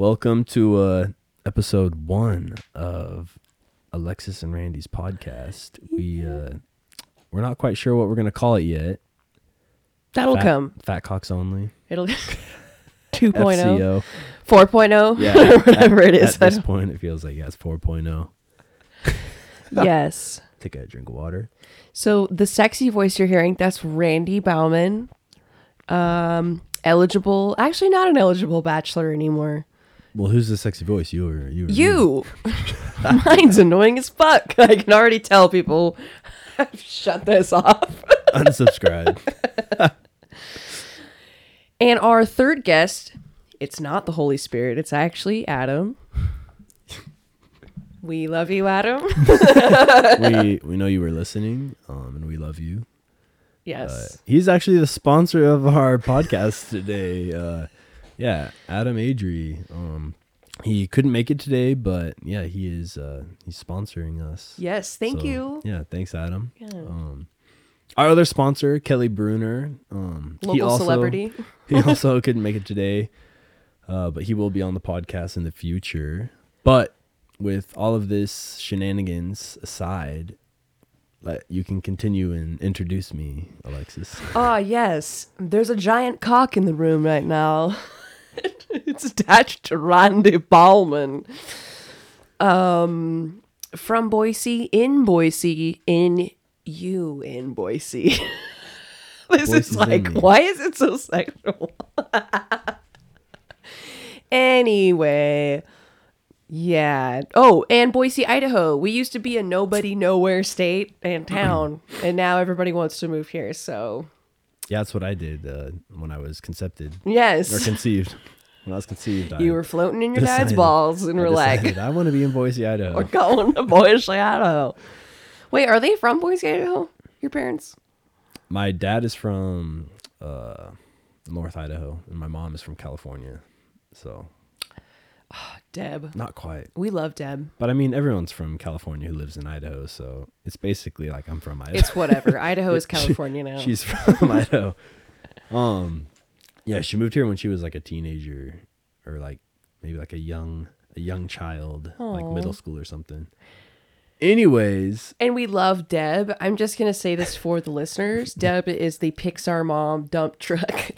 Welcome to uh, episode one of Alexis and Randy's podcast. We uh, we're not quite sure what we're gonna call it yet. That'll Fat, come. Fat cocks only. It'll 2.0, FCO. 4.0, Yeah, whatever at, it is. At I this don't- point, it feels like yeah, it's 4.0. yes. Take a drink of water. So the sexy voice you're hearing, that's Randy Bauman. Um, eligible, actually not an eligible bachelor anymore. Well, who's the sexy voice? You or you? Or? You. Mine's annoying as fuck. I can already tell people. Shut this off. Unsubscribe. And our third guest, it's not the Holy Spirit, it's actually Adam. We love you, Adam. we we know you were listening, um, and we love you. Yes. Uh, he's actually the sponsor of our podcast today. Uh, yeah, Adam Adri. Um, he couldn't make it today, but yeah, he is. Uh, he's sponsoring us. yes, thank So, you. Yeah, thanks, Adam. Yeah. Um, our other sponsor, Kelly Bruner. Um, he Local also- celebrity. he also couldn't make it today, uh, but he will be on the podcast in the future. But with all of this shenanigans aside, let you can continue and introduce me, Alexis. Ah, yes. There's a giant cock in the room right now. it's attached to Randy Bauman. Um, from Boise, in Boise, in you in Boise. this Boise's is like, why is it so sexual? anyway. Yeah. Oh, and Boise, Idaho. We used to be a nobody nowhere state and town, and now everybody wants to move here. So, Yeah, that's what I did uh, when I was concepted Yes. or conceived. When I was conceived, I You were floating in your dad's balls and I were like, I want to be in Boise, Idaho. we're going to Boise, Idaho. Wait, are they from Boise, Idaho? Your parents? My dad is from uh, North Idaho, and my mom is from California. So Deb. not quite. We love Deb. But I mean, everyone's from California who lives in Idaho, so it's basically like I'm from Idaho. It's whatever. Idaho is California now. She's from Idaho. Um, yeah, she moved here when she was like a teenager, or like maybe like a young a young child, like middle school or something. Anyways, and we love Deb. I'm just going to say this for the listeners. Deb is the Pixar mom dump truck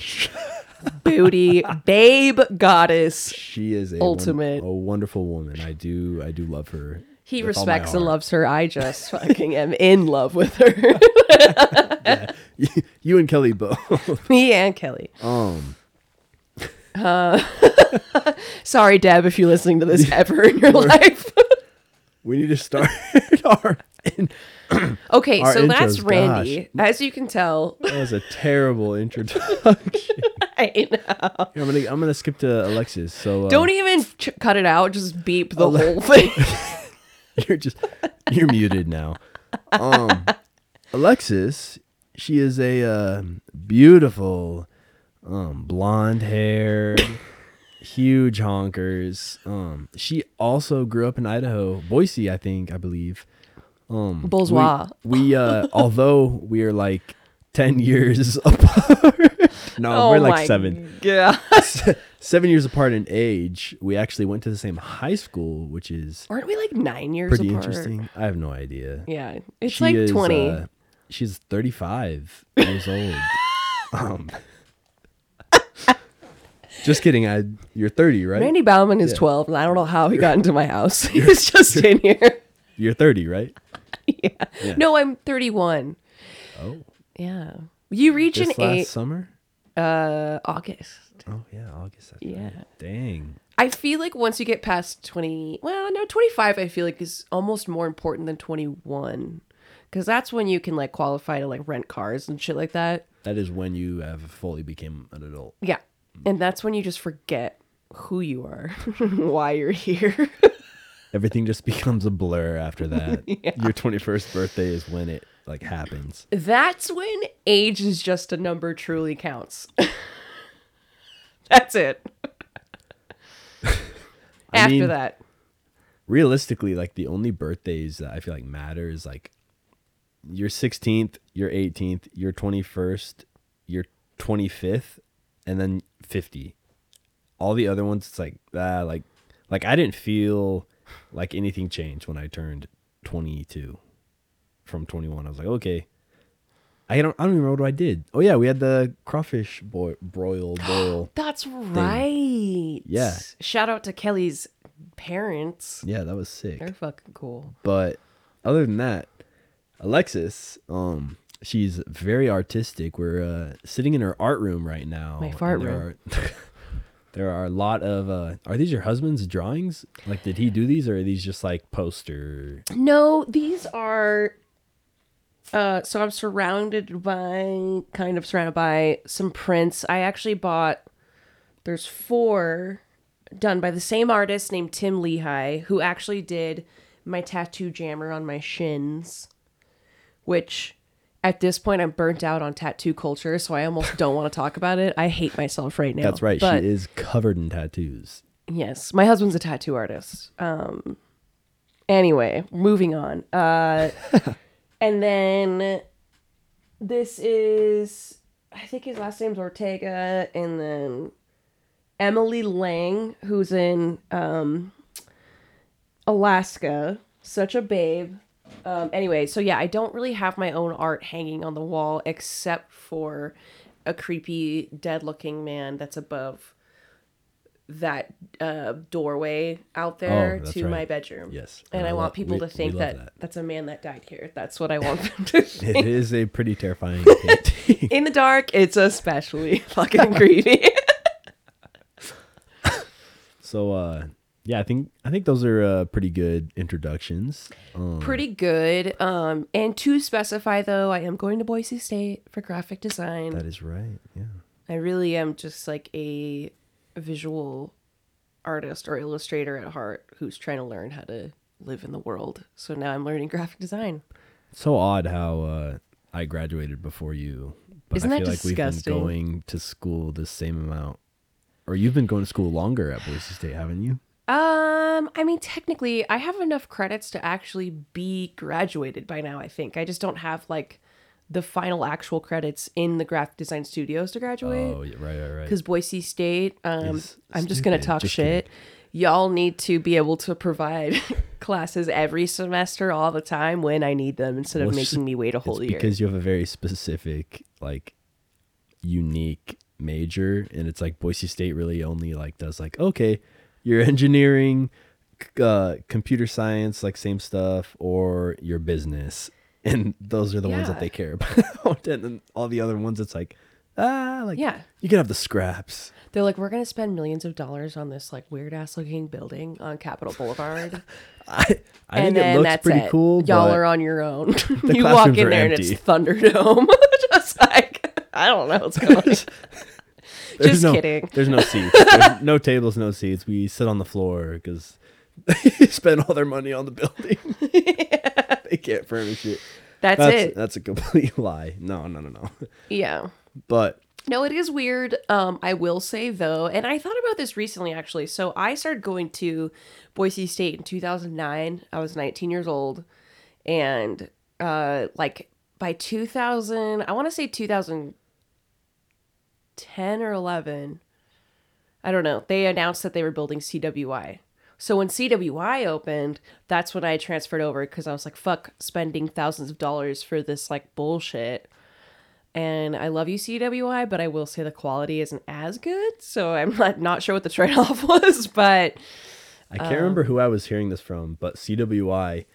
booty babe goddess. she is a Ultimate. won- a wonderful woman. I do I do love her. He with all my respects and loves her. I just fucking am in love with her. you and Kelly both. Me and Kelly. um, uh, Sorry, Deb, if you're listening to this ever in your life. we need to start our. Okay, Our so that's intros, Randy. As you can tell, That was a terrible introduction. I know. Here, I'm gonna I'm gonna skip to Alexis. So uh, Don't even ch- cut it out. Just beep the Ale- whole thing. you're just you're muted now. Um, Alexis, she is a uh, beautiful, um, blonde hair, huge honkers. Um, she also grew up in Idaho, Boise, I think, I believe. Um, we- Bourgeois. We, uh, although we are like ten years apart. no, we're like seven. Oh Yeah. seven years apart in age. We actually went to the same high school, which is Aren't we like nine years pretty apart? interesting. I have no idea. Yeah. It's She like is, 20. uh, she's 35 years old. Um, just kidding. I you're 30, right? Randy Bauman is Yeah. 12, and I don't know how he got into my house. He's just in here. You're 30, right? yeah. Yeah. No, I'm 31. Oh, Yeah. You reach this an last age. summer. Uh, August. Oh yeah, August. Yeah. right. Dang. I feel like once you get past 20, well, no, 25, I feel like is almost more important than 21. Because that's when you can like qualify to like rent cars and shit like that. That is when you have fully became an adult. Yeah. And that's when you just forget who you are, why you're here. Everything just becomes a blur after that. Your 21st birthday is when it like happens. that's when age is just a number truly counts. that's it. After mean, that. realistically, like the only birthdays that I feel like matter is like your 16th, your 18th, your 21st, your 25th, and then 50. all the other ones, it's like ah, like like I didn't feel like anything changed when I turned 22 from 21. I was like, okay. I don't I don't even remember what I did. Oh yeah, we had the crawfish boil, broil boil. That's right. Yeah. Shout out to Kelly's parents. yeah, that was sick. They're fucking cool. But other than that, Alexis, um, she's very artistic. We're uh, sitting in her art room right now. My fart room. Are, there are a lot of. Uh, are these your husband's drawings? Like, did he do these, or are these just like poster? No, these are. Uh, so I'm surrounded by, kind of surrounded by some prints. I actually bought. There's four done by the same artist named Tim Lehigh, who actually did my tattoo jammer on my shins, which at this point I'm burnt out on tattoo culture, so I almost don't want to talk about it. I hate myself right now. That's right. But she is covered in tattoos. Yes, my husband's a tattoo artist. Um anyway, moving on. Uh and then this is I think his last name's Ortega and then Emily Lang who's in um Alaska, such a babe. Um anyway, so yeah, I don't really have my own art hanging on the wall except for a creepy dead-looking man that's above that uh, doorway out there Oh, to right. my bedroom. Yes, And and I I want people we- to think that, that. that's a man that died here. That's what I want them to think. It is a pretty terrifying painting. In the dark, it's especially fucking creepy. so, uh, yeah, I think I think those are uh, pretty good introductions. Um, Pretty good. Um, and to specify though, I am going to Boise State for graphic design. that is right. Yeah. I really am just like a visual artist or illustrator at heart who's trying to learn how to live in the world. So now I'm learning graphic design. It's so odd how uh, I graduated before you. But Isn't I that feel like we've disgusting? been going to school the same amount. Or you've been going to school longer at Boise State, haven't you? Um, I mean, technically, I have enough credits to actually be graduated by now. I think I just don't have like the final actual credits in the graphic design studios to graduate. Oh, yeah, right, right, right. Because Boise State, um, I'm just gonna talk Just shit. Y'all need to be able to provide classes every semester, all the time when I need them, instead of Well, it's making me wait a whole year. because you have a very specific, like, unique major, and it's like Boise State really only like does like okay, your engineering, uh, computer science, like same stuff, or your business, and those are the ones that they care about, and then all the other ones, it's like ah, like Yeah. you can have the scraps. They're like, we're gonna spend millions of dollars on this like weird ass looking building on Capitol Boulevard. I I and think it then looks that's pretty it. cool, Y'all are on your own. you walk in there empty. and it's Thunderdome. Just like I don't know what's going on. There's Just no, kidding. There's no seats. There's no tables, no seats. We sit on the floor because they spend all their money on the building. They can't furnish it. That's, That's it. that's a complete lie. No, no, no, no. yeah. But No, it is weird. Um, I will say though, and I thought about this recently actually. So I started going to Boise State in 2009. I was 19 years old, and uh, like by 2000, I want to say 2010 or 11. I don't know. They announced that they were building CWI. So when CWI opened, that's when I transferred over because I was like, "Fuck, spending thousands of dollars for this like bullshit." and I love you CWI, but I will say the quality isn't as good. So I'm not not sure what the trade off was, but I can't Um, remember who I was hearing this from, but CWI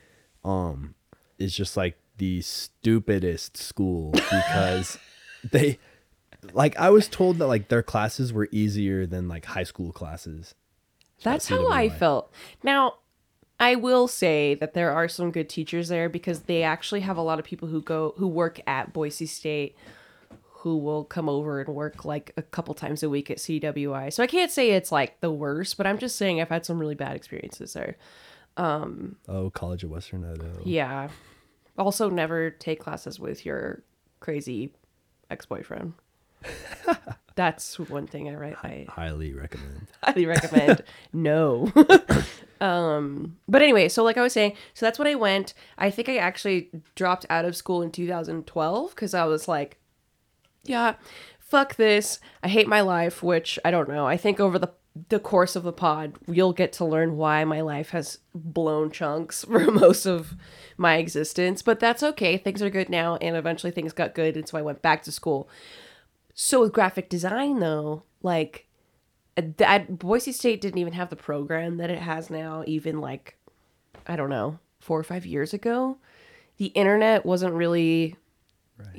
um is just like the stupidest school because they like I was told that like their classes were easier than like high school classes. that's how I felt. Now, I will say that there are some good teachers there because they actually have a lot of people who go who work at Boise State who will come over and work like a couple times a week at CWI. So I can't say it's like the worst, but I'm just saying I've had some really bad experiences there. Um, oh, College of Western Idaho. Yeah. Also, never take classes with your crazy ex boyfriend. That's one thing I write. I Highly recommend. highly recommend. no. um, but anyway, so like I was saying, so that's when I went. I think I actually dropped out of school in 2012 because I was like, yeah, fuck this. I hate my life, which I don't know. I think over the the course of the pod, you'll get to learn why my life has blown chunks for most of my existence. But that's okay. Things are good now, and eventually things got good, and so I went back to school. So with graphic design, though, like uh, that Boise State didn't even have the program that it has now. Even like, I don't know, four or five years ago, the internet wasn't really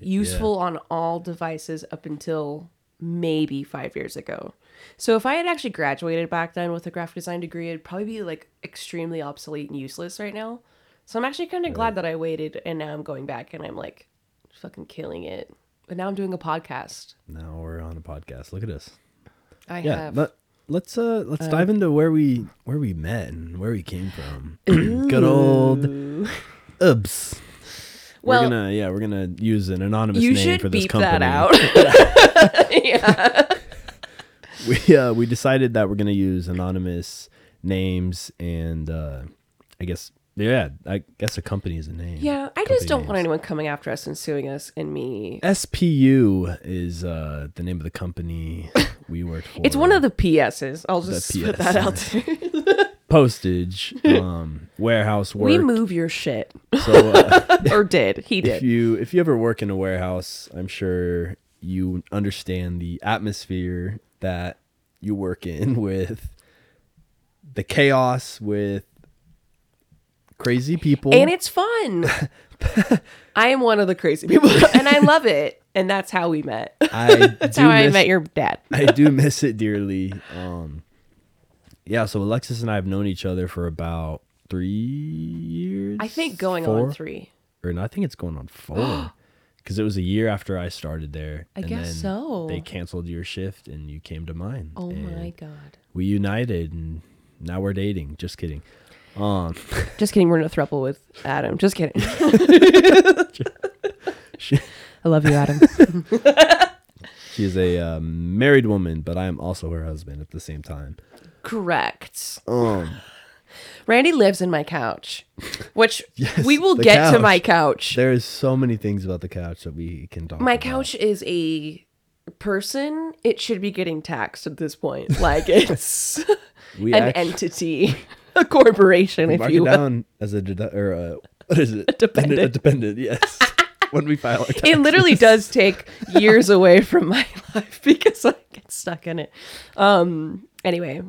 useful on all devices up until maybe five years ago. So if I had actually graduated back then with a graphic design degree, it'd probably be like extremely obsolete and useless right now. So I'm actually kind of glad that I waited and now I'm going back and I'm like fucking killing it. But now I'm doing a podcast. Now we're on a podcast. Look at us. I Yeah, have. let, let's uh let's dive into where we where we met and where we came from. Good old Ubs. Well- we're gonna yeah we're gonna use an anonymous you name should for this beep company. that out. yeah. we uh, we decided that we're gonna use anonymous names and uh I guess yeah I guess a company is a name. Yeah, I Company just don't want names. anyone coming after us and suing us and me. SPU is uh the name of the company we worked for. It's one of the PSs. I'll The just put that out there. postage um warehouse work. we move your shit. So uh, or did. He did? if you if you ever work in a warehouse, I'm sure you understand the atmosphere that you work in with the chaos with crazy people. and it's fun. I am one of the crazy people and I love it. And that's how we met. I That's how I met your dad. I do miss it dearly. Um yeah, so Alexis and I have known each other for about three years. I think going four? on three. or no, I think it's going on four. Because it was a year after I started there. I and guess then so. They canceled your shift and you came to mine. Oh my god. We united and now we're dating. Just kidding. Um, Just kidding, we're in a throuple with Adam. Just kidding. she, I love you, Adam. she is a uh, married woman, but I am also her husband at the same time. Correct. Um, Randy lives in my couch. Which Yes, we will get to my couch. there is so many things about the couch that we can talk my about. couch is a person. It should be getting taxed at this point. Like it's an act- entity, a corporation, if mark you it will. down as a dedu- or a, what is it? A dependent. A dependent. Yes. when we file our taxes. It literally does take years away from my life because I get stuck in it. Um. Anyway,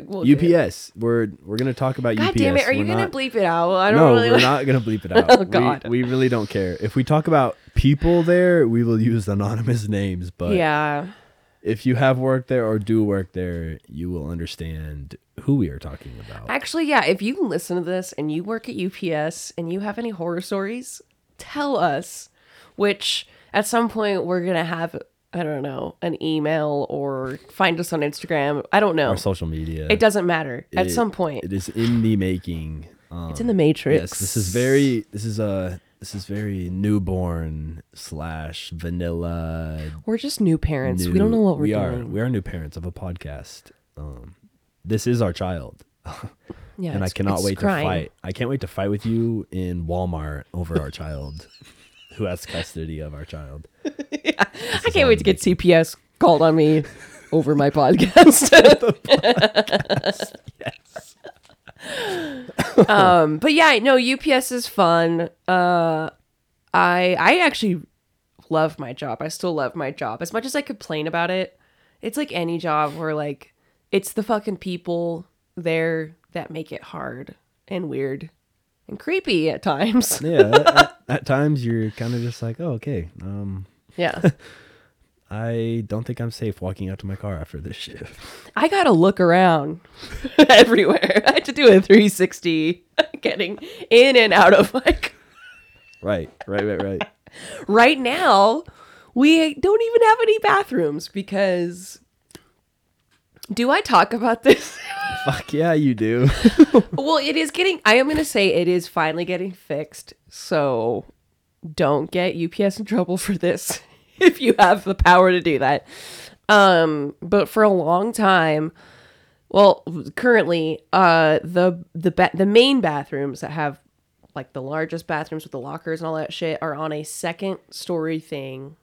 we'll do it. UPS. We're we're gonna talk about God UPS. damn it! Are you We're gonna not- bleep it out? I don't no, really. we're not gonna bleep it out. Oh, We- God. We, really don't care. If we talk about people there, we will use anonymous names. But yeah. If you have worked there or do work there, you will understand who we are talking about. Actually, yeah. If you listen to this and you work at UPS and you have any horror stories, tell us. Which at some point we're gonna have. I don't know, an email or find us on Instagram. I don't know. Our social media. It doesn't matter. At It- some point, It is in the making. Um, it's in the Matrix. Yes, this is very. This is a. This is very newborn slash vanilla. We're just new parents. we don't know what we're we are. doing. We are new parents of a podcast. Um, this is our child. yeah, and I cannot wait crying. to fight. I can't wait to fight with you in Walmart over our child, who has custody of our child. I can't wait to get CPS called on me over my podcast. Yes. um, but yeah, no, UPS is fun. Uh, I I actually love my job. I still love my job as much as I complain about it. It's like any job where like it's the fucking people there that make it hard and weird and creepy at times. Yeah. at, at times you're kind of just like, oh, okay. Um, Yeah. I don't think I'm safe walking out to my car after this shift. I gotta look around everywhere. I had to do a 360 getting in and out of my car. Right. Right. Right. Right. Right now, we don't even have any bathrooms because. Do I talk about this? Fuck yeah, you do. well, it is getting. I am going to say it is finally getting fixed. So don't get UPS in trouble for this if you have the power to do that. Um, but for a long time, well, currently, uh, the the ba- the main bathrooms that have like the largest bathrooms with the lockers and all that shit are on a second story thing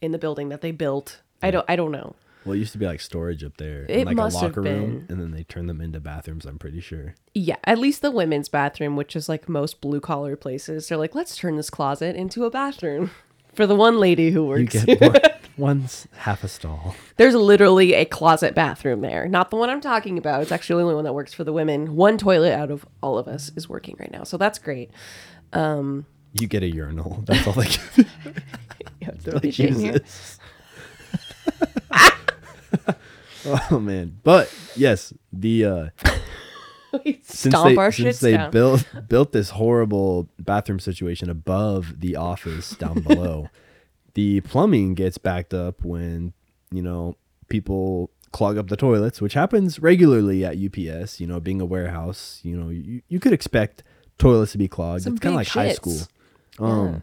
in the building that they built. I don't I don't know. Well, it used to be like storage up there, It like must a have locker room, been. and then they turned them into bathrooms. I'm pretty sure. Yeah, at least the women's bathroom, which is like most blue collar places, they're like, let's turn this closet into a bathroom for the one lady who works. You get one, one's half a stall. There's literally a closet bathroom there. Not the one I'm talking about. It's actually the only one that works for the women. One toilet out of all of us is working right now. So that's great. You get a urinal. That's all they get. They're like, shit in "Use here. this." oh man, but yes, the uh, We since Stomp they our since shits they down. built built this horrible bathroom situation above the office down below, the plumbing gets backed up when you know people clog up the toilets, which happens regularly at UPS. You know, being a warehouse, you know, you, you could expect toilets to be clogged. Some it's kind of like high school. Um,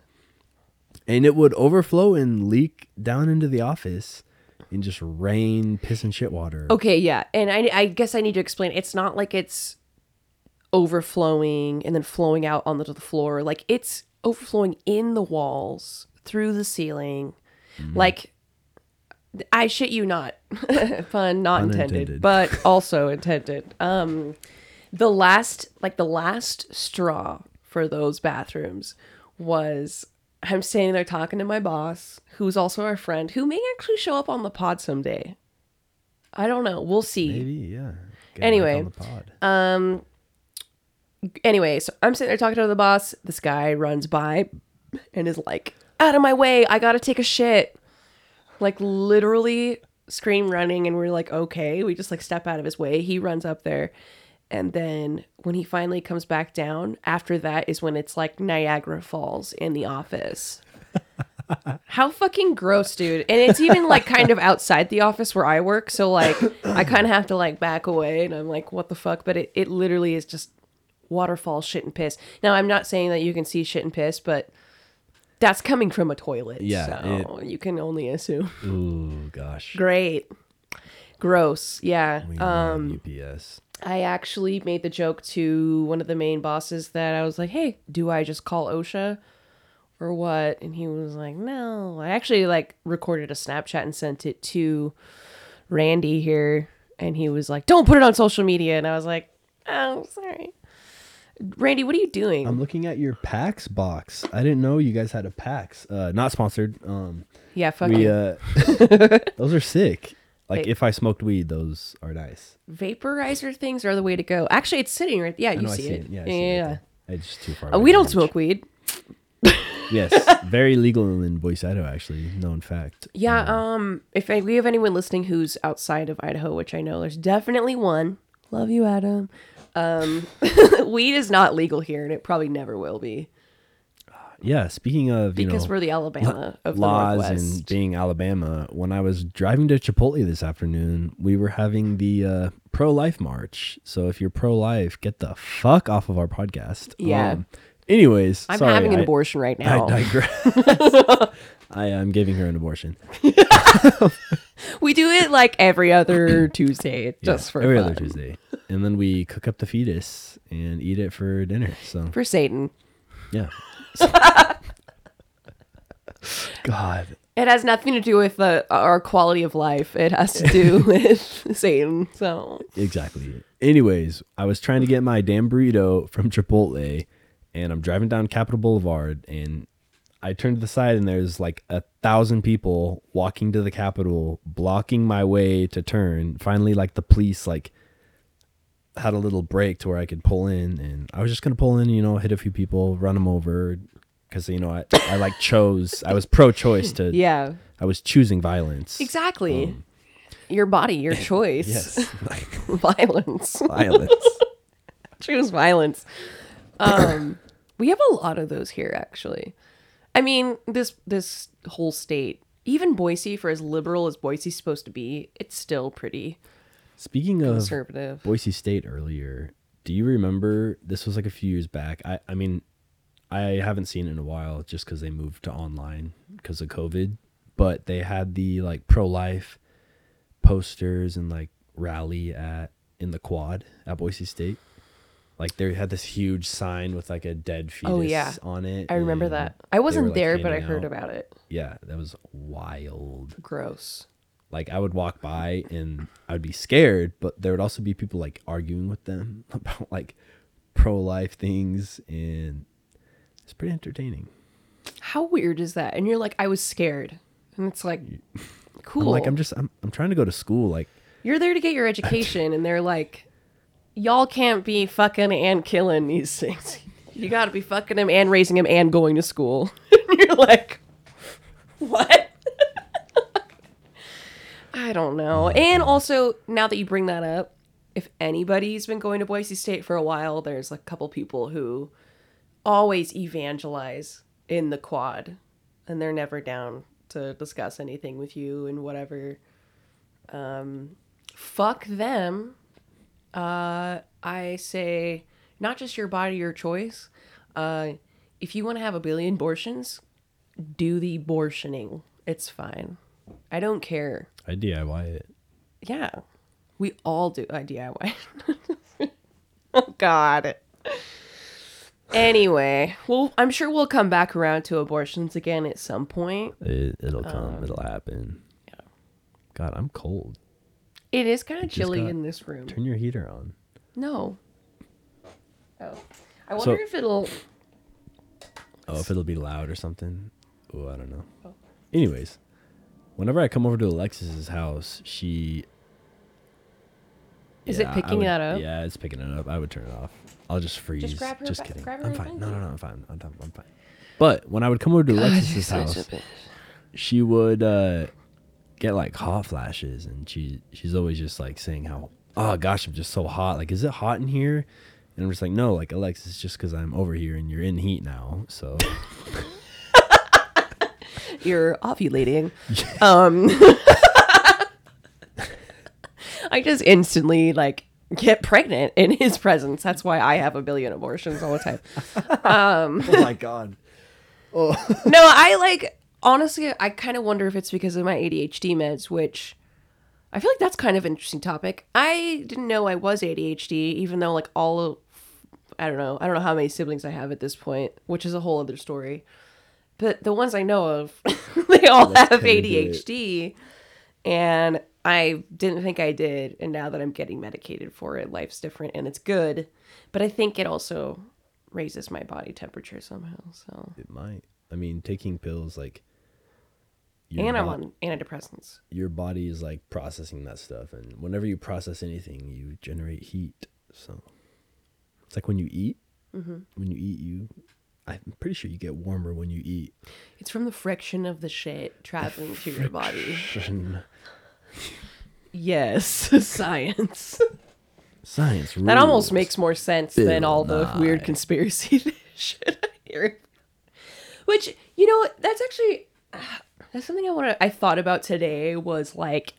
and it would overflow and leak down into the office and just rain piss and shit water. Okay, yeah. And I, I guess I need to explain. It's not like it's overflowing and then flowing out onto the floor. Like it's overflowing in the walls, through the ceiling. Mm-hmm. Like, I shit you not. Fun, not intended, but also intended. Um, the last, like the last straw for those bathrooms was I'm standing there talking to my boss, who's also our friend, who may actually show up on the pod someday. I don't know. We'll see. Maybe, yeah. Get Anyway, on the pod. Um. Anyway, so I'm sitting there talking to the boss. This guy runs by and is like, "Out of my way! I gotta take a shit." Like literally scream running, and we're like, "Okay." We just like step out of his way. He runs up there, and then when he finally comes back down, after that is when it's like Niagara Falls in the office. How fucking gross, dude. And it's even like kind of outside the office where I work. So like I kind of have to like back away and I'm like, what the fuck? But it, it literally is just waterfall shit and piss. Now I'm not saying that you can see shit and piss, but that's coming from a toilet. Yeah, So you can only assume. Ooh, gosh. Great. Gross. Yeah. We Um UPS. I actually made the joke to one of the main bosses that I was like, "Hey, do I just call OSHA or what?" And he was like, "No." I actually like recorded a Snapchat and sent it to Randy here, and he was like, "Don't put it on social media." And I was like, "Oh, sorry." Randy, what are you doing? I'm looking at your PAX box. I didn't know you guys had a PAX. Uh, not sponsored. Um, yeah, fuck we uh, those are sick. Like Hey. if I smoked weed, those are nice. Vaporizer things are the way to go. Actually, it's sitting right. Yeah, I you know see, see it. it. Yeah, I yeah. it yeah. right. It's just too far. Uh, we don't smoke weed. Yes, very legal in Boise, Idaho. Actually, known fact. Yeah, um, if I- we have anyone listening who's outside of Idaho, which I know there's definitely one. Love you, Adam. Um, weed is not legal here, and it probably never will be Yeah. Speaking of you because know we're the Alabama of the laws Northwest. and being Alabama, when I was driving to Chipotle this afternoon, we were having the uh, pro life march. So if you're pro life, get the fuck off of our podcast. Um, Yeah. anyways, I'm sorry, having an I- abortion right now. I digress. I am giving her an abortion. we do it like every other Tuesday, just Yeah, for every fun. other Tuesday, and then we cook up the fetus and eat it for dinner. So for Satan. yeah. God, It has nothing to do with the, our quality of life. It has to do with Satan. So Exactly. Anyways, I was trying to get my damn burrito from Chipotle, and I'm driving down Capitol Boulevard, and I turn to the side, and there's like a thousand people walking to the Capitol, blocking my way to turn. Finally, like the police, like had a little break to where I could pull in, and I was just gonna pull in, you know, hit a few people, run them over, because you know I I like chose, I was pro-choice to, yeah, I was choosing violence. exactly. your body, your choice. Yes, like, Violence. violence. choose violence. Um, we have a lot of those here, actually. I mean, this this whole state, even Boise, for as liberal as Boise's supposed to be, it's still pretty Speaking of conservative. Boise State earlier. Do you remember this was like a few years back? I I mean, I haven't seen it in a while just because they moved to online because of COVID. But they had the like pro life posters and like rally at in the quad at Boise State. Like they had this huge sign with like a dead oh, fetus Oh, yeah. on it. I remember that. I wasn't were, like, there, but I handing heard out- about it. Yeah, that was wild. Gross. Like I would walk by and I'd be scared, but there would also be people like arguing with them about like pro life things and it's pretty entertaining. How weird is that? And you're like, I was scared. And it's like, cool. I'm like I'm just I'm I'm trying to go to school like You're there to get your education, and they're like, y'all can't be fucking and killing these things. You gotta be fucking him and raising him and going to school. and you're like, what? I don't know. And also, now that you bring that up, if anybody's been going to Boise State for a while, there's a couple people who always evangelize in the quad, and they're never down to discuss anything with you and whatever. Um, fuck them. Uh, I say, not just your body, your choice. Uh, if you want to have a billion abortions, do the abortioning. It's fine. I don't care. I DIY it. Yeah, we all do uh, DIY. oh God. Anyway, well, I'm sure we'll come back around to abortions again at some point. it it'll Um, come. it'll happen. yeah. God, I'm cold. It is kind of chilly got- in this room. Turn your heater on. No. Oh, I So- wonder if it'll. Oh, if it'll be loud or something. Oh, I don't know. Oh. Anyways, whenever I come over to Alexis's house, she. Is it picking would- that up? Yeah, it's picking it up. I would turn it off. I'll just freeze. Just, grab her ba- kidding. grab her I'm fine. by No, no, no, I'm fine. I'm, fine. I'm fine. But when I would come over to Alexis's house, she would uh, get like hot flashes, and she she's always just like saying how oh gosh I'm just so hot. Like, is it hot in here? And I'm just like, no, like Alexis, it's just because I'm over here and you're in heat now. So You're ovulating. um. I just instantly like get pregnant in his presence. That's why I have a billion abortions all the time. oh my god. Oh. no, I like honestly I kind of wonder if it's because of my ADHD meds, which I feel like that's kind of an interesting topic. I didn't know I was ADHD, even though like all of I don't know, I don't know how many siblings I have at this point, which is a whole other story. But the ones I know of, they all have do it. ADHD. And I didn't think I did. And now that I'm getting medicated for it, life's different and it's good. But I think it also raises my body temperature somehow. So It might. I mean, taking pills like. and I'm on antidepressants. Your body is like processing that stuff, and whenever you process anything, you generate heat. So it's like when you eat. Mm-hmm. When you eat, you. I'm pretty sure you get warmer when you eat. It's from the friction of the shit traveling to your body. Yes, science. Science. That almost makes more sense than Bill all the weird conspiracy shit I hear. Which you know, that's actually that's something I want to. I thought about today was like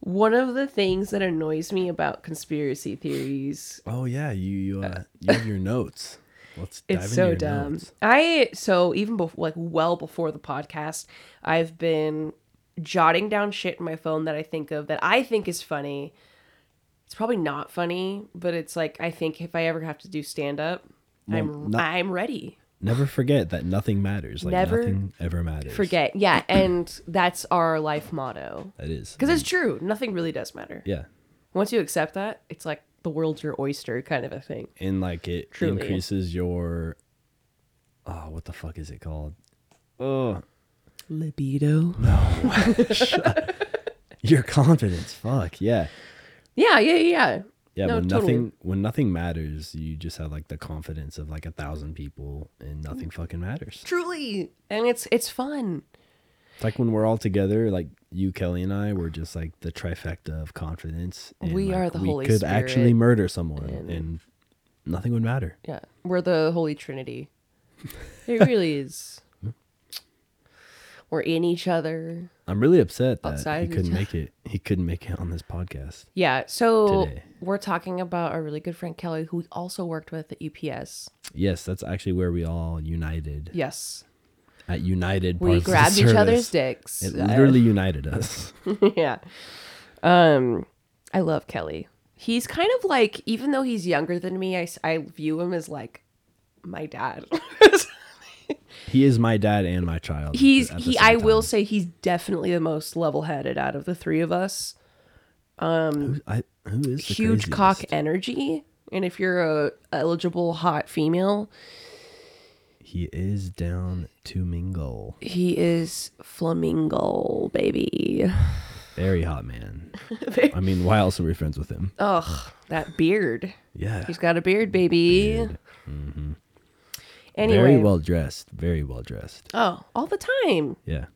one of the things that annoys me about conspiracy theories Oh yeah, you you, uh, you have your notes. Let's it's so dumb. notes. I so even before like well before the podcast, I've been jotting down shit in my phone that I think of that I think is funny. It's probably not funny, but it's like I think if I ever have to do stand up, I'm not- I'm ready. Never forget that nothing matters. Like Never nothing ever matters. Forget. Yeah, and that's our life motto. that is Cuz it's mm. true. Nothing really does matter. yeah, Once you accept that, it's like the world's your oyster kind of a thing. and like it Truly. increases your. Oh, what the fuck is it called? Oh, Libido. No, your confidence. Fuck yeah, Yeah, yeah, yeah. yeah. No, when totally. nothing when nothing matters, you just have like the confidence of like a thousand people, and nothing mm. fucking matters. Truly. And it's it's fun. It's like when we're all together, like you, Kelly, and I, we're just like the trifecta of confidence. and, We like, are the we Holy could Spirit. actually murder someone, And- and nothing would matter. Yeah, we're the Holy Trinity. It really is. We're in each other. I'm really upset that Outside he couldn't make it. He couldn't make it on this podcast. Yeah, so Today. we're talking about our really good friend Kelly, who we also worked with at UPS. Yes, that's actually where we all united Yes, at United. we grabbed each other's dicks. It literally united us. yeah. Um, I love Kelly. He's kind of like, even though he's younger than me, I, I view him as like my dad. he is my dad and my child. he's he I will say he's definitely the most level-headed out of the three of us. Who, I, who is the Huge cock energy. And if you're a eligible hot female, He is down to mingle. he is flamingo, baby. Very hot man. I mean, why else are we friends with him? Ugh, that beard. Yeah. He's got a beard, baby. Mm-hmm. Anyway. Very well dressed. Very well dressed. Oh, all the time. Yeah.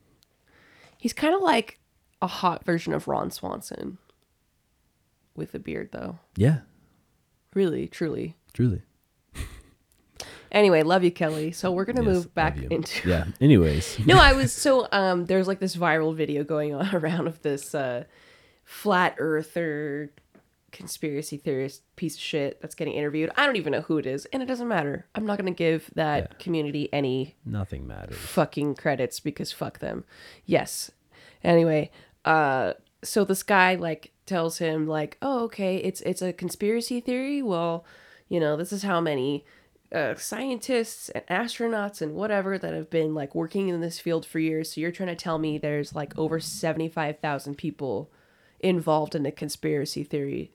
He's kind of like a hot version of Ron Swanson. With a beard, though. Yeah. Really, truly. Truly. Anyway, love you, Kelly. So we're gonna Yes, move back into. Yeah. Anyways. no, I was so um. There's like this viral video going on around of this uh, flat earther conspiracy theorist piece of shit that's getting interviewed. I don't even know who it is, and it doesn't matter. I'm not gonna give that community any Nothing matters. fucking credits because fuck them. Yes. Anyway, uh so this guy like tells him like, "Oh, okay, it's it's a conspiracy theory. Well, you know, this is how many uh, scientists and astronauts and whatever that have been like working in this field for years. So you're trying to tell me there's like over 75,000 people involved in a conspiracy theory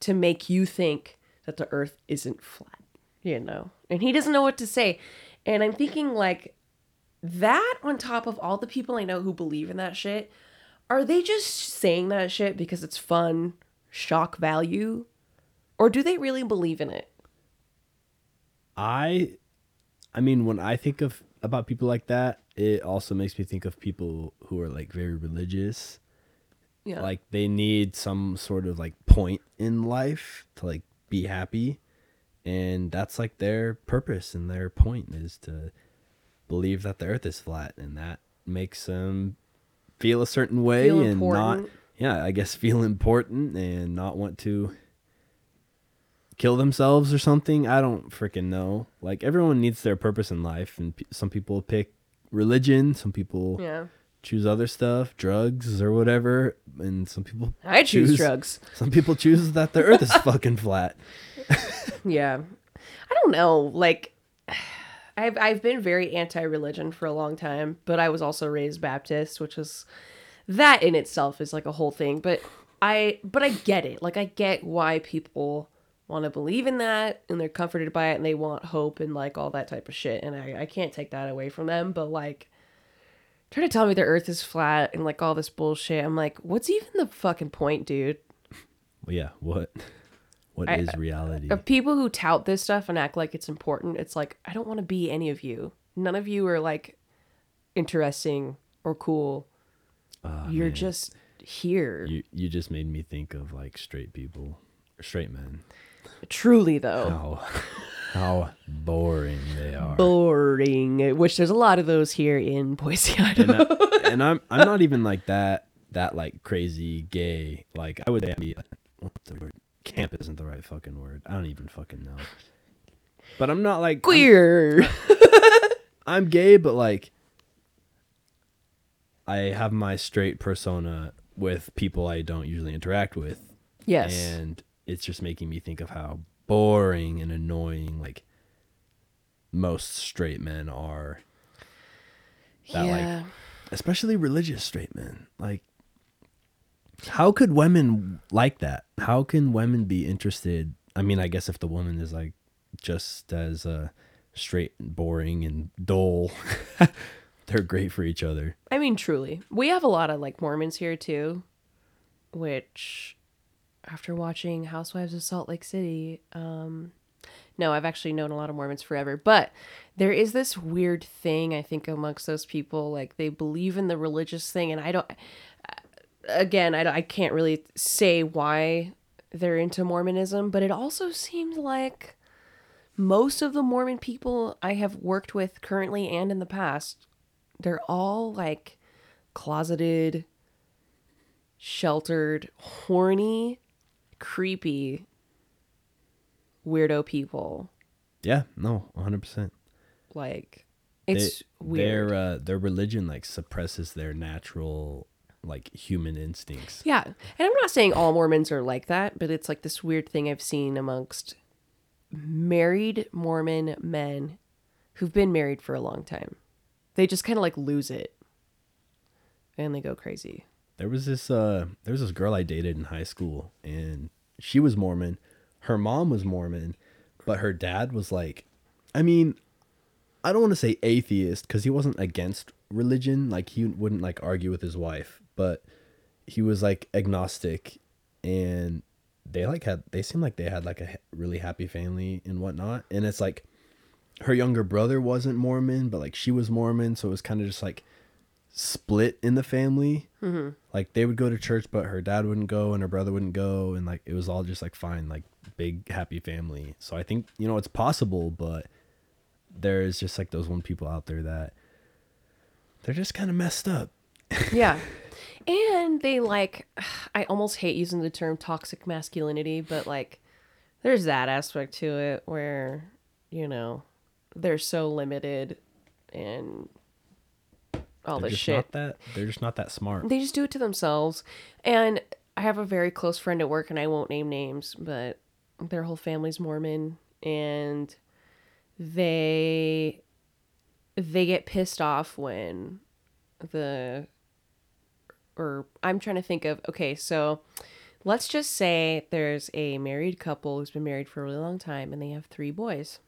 to make you think that the earth isn't flat, you know? And he doesn't know what to say. And I'm thinking like that on top of all the people I know who believe in that shit, are they just saying that shit because it's fun, shock value? Or do they really believe in it? I I mean when I think of about people like that, it also makes me think of people who are like very religious. Yeah. Like they need some sort of like point in life to like be happy. And that's like their purpose and their point is to believe that the earth is flat and that makes them feel a certain way Feel and not yeah, I guess feel important and not want to kill themselves or something. I don't freaking know. Like everyone needs their purpose in life, and p- some people pick religion, some people yeah. choose other stuff, drugs or whatever, and some people I choose drugs. Some people choose that the Earth is fucking flat. Yeah. I don't know. Like I've I've been very anti-religion for a long time, but I was also raised Baptist, which is that in itself is like a whole thing, but I but I get it. Like I get why people want to believe in that and they're comforted by it and they want hope and like all that type of shit and I I can't take that away from them, but like try to tell me the earth is flat and like all this bullshit. I'm like, what's even the fucking point, dude? Well, yeah. What? What I- is reality? of people who tout this stuff and act like it's important, it's like I don't want to be any of you. None of you are like interesting or cool. Ah, You're man. just here. you. You just made me think of like straight people, or straight men. Truly though. How how boring they are. Boring. Which there's a lot of those here in Boise, and, uh, Idaho. I, and I'm I'm not even like that that like crazy gay. Like I would be what's the word? Camp isn't the right fucking word. I don't even fucking know. But I'm not like I'm- Queer. I'm gay, but like I have my straight persona with people I don't usually interact with, yes. and it's just making me think of how boring and annoying like most straight men are, that, like, yeah. especially religious straight men. Like, how could women like that? How can women be interested? I mean, I guess if the woman is like just as uh, straight and boring and dull, they're great for each other. I mean, truly. We have a lot of like Mormons here too, which after watching Housewives of Salt Lake City, um no, I've actually known a lot of Mormons forever, but there is this weird thing I think amongst those people like they believe in the religious thing and I don't again, I, I can't really say why they're into Mormonism, but it also seems like most of the Mormon people I have worked with currently and in the past, they're all like closeted, sheltered, horny, creepy, weirdo people. Yeah, no, 100%. Like, They- it's weird. Their uh, their religion like suppresses their natural like human instincts. Yeah. And I'm not saying all Mormons are like that, but it's like this weird thing I've seen amongst married Mormon men who've been married for a long time. They just kind of like lose it and they go crazy. There was this uh there was this girl I dated in high school and she was Mormon. Her mom was Mormon, but her dad was like I mean, I don't want to say atheist cuz he wasn't against religion, like he wouldn't like argue with his wife, but he was like agnostic and they like had they seemed like they had like a really happy family and whatnot and it's like her younger brother wasn't mormon but like she was mormon so it was kind of just like split in the family mm-hmm. like they would go to church but her dad wouldn't go and her brother wouldn't go and like it was all just like fine like big happy family so i think you know it's possible but there's just like those one people out there that they're just kind of messed up Yeah. and they like I almost hate using the term toxic masculinity, but like there's that aspect to it where, you know, they're so limited and all they're this just shit. not that they're just not that smart They just do it to themselves. And I have a very close friend at work, and I won't name names, but their whole family's Mormon, and they they get pissed off when the or I'm trying to think of okay, so let's just say there's a married couple who's been married for a really long time, and they have three boys,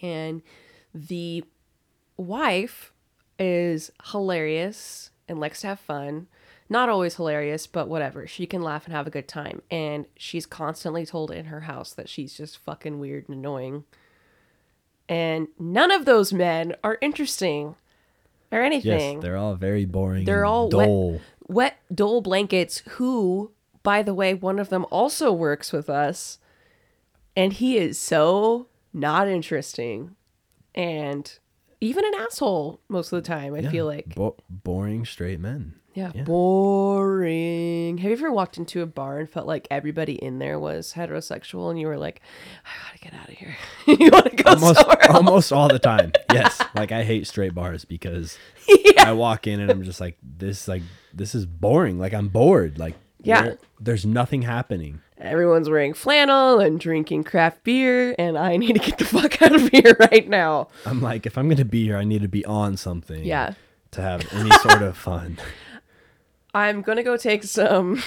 and the wife is hilarious and likes to have fun. Not always hilarious, but whatever. She can laugh and have a good time. And she's constantly told in her house that she's just fucking weird and annoying. And none of those men are interesting or anything. yes they're all very boring They're all wet- dull Wet Dole Blankets, who, by the way, one of them also works with us. And he is so not interesting. And even an asshole most of the time, I Yeah, feel like. bo- boring straight men. Yeah, Yeah. boring. Have you ever walked into a bar and felt like everybody in there was heterosexual and you were like, I gotta get out of here. you want to go Almost, somewhere else? almost all the time. Yes, like I hate straight bars because I walk in and I'm just like, this, like this is boring. Like I'm bored. Like Yeah. where- there's nothing happening. Everyone's wearing flannel and drinking craft beer, and I need to get the fuck out of here right now. I'm like, if I'm gonna be here, I need to be on something. Yeah. To have any sort of fun. I'm gonna go take some.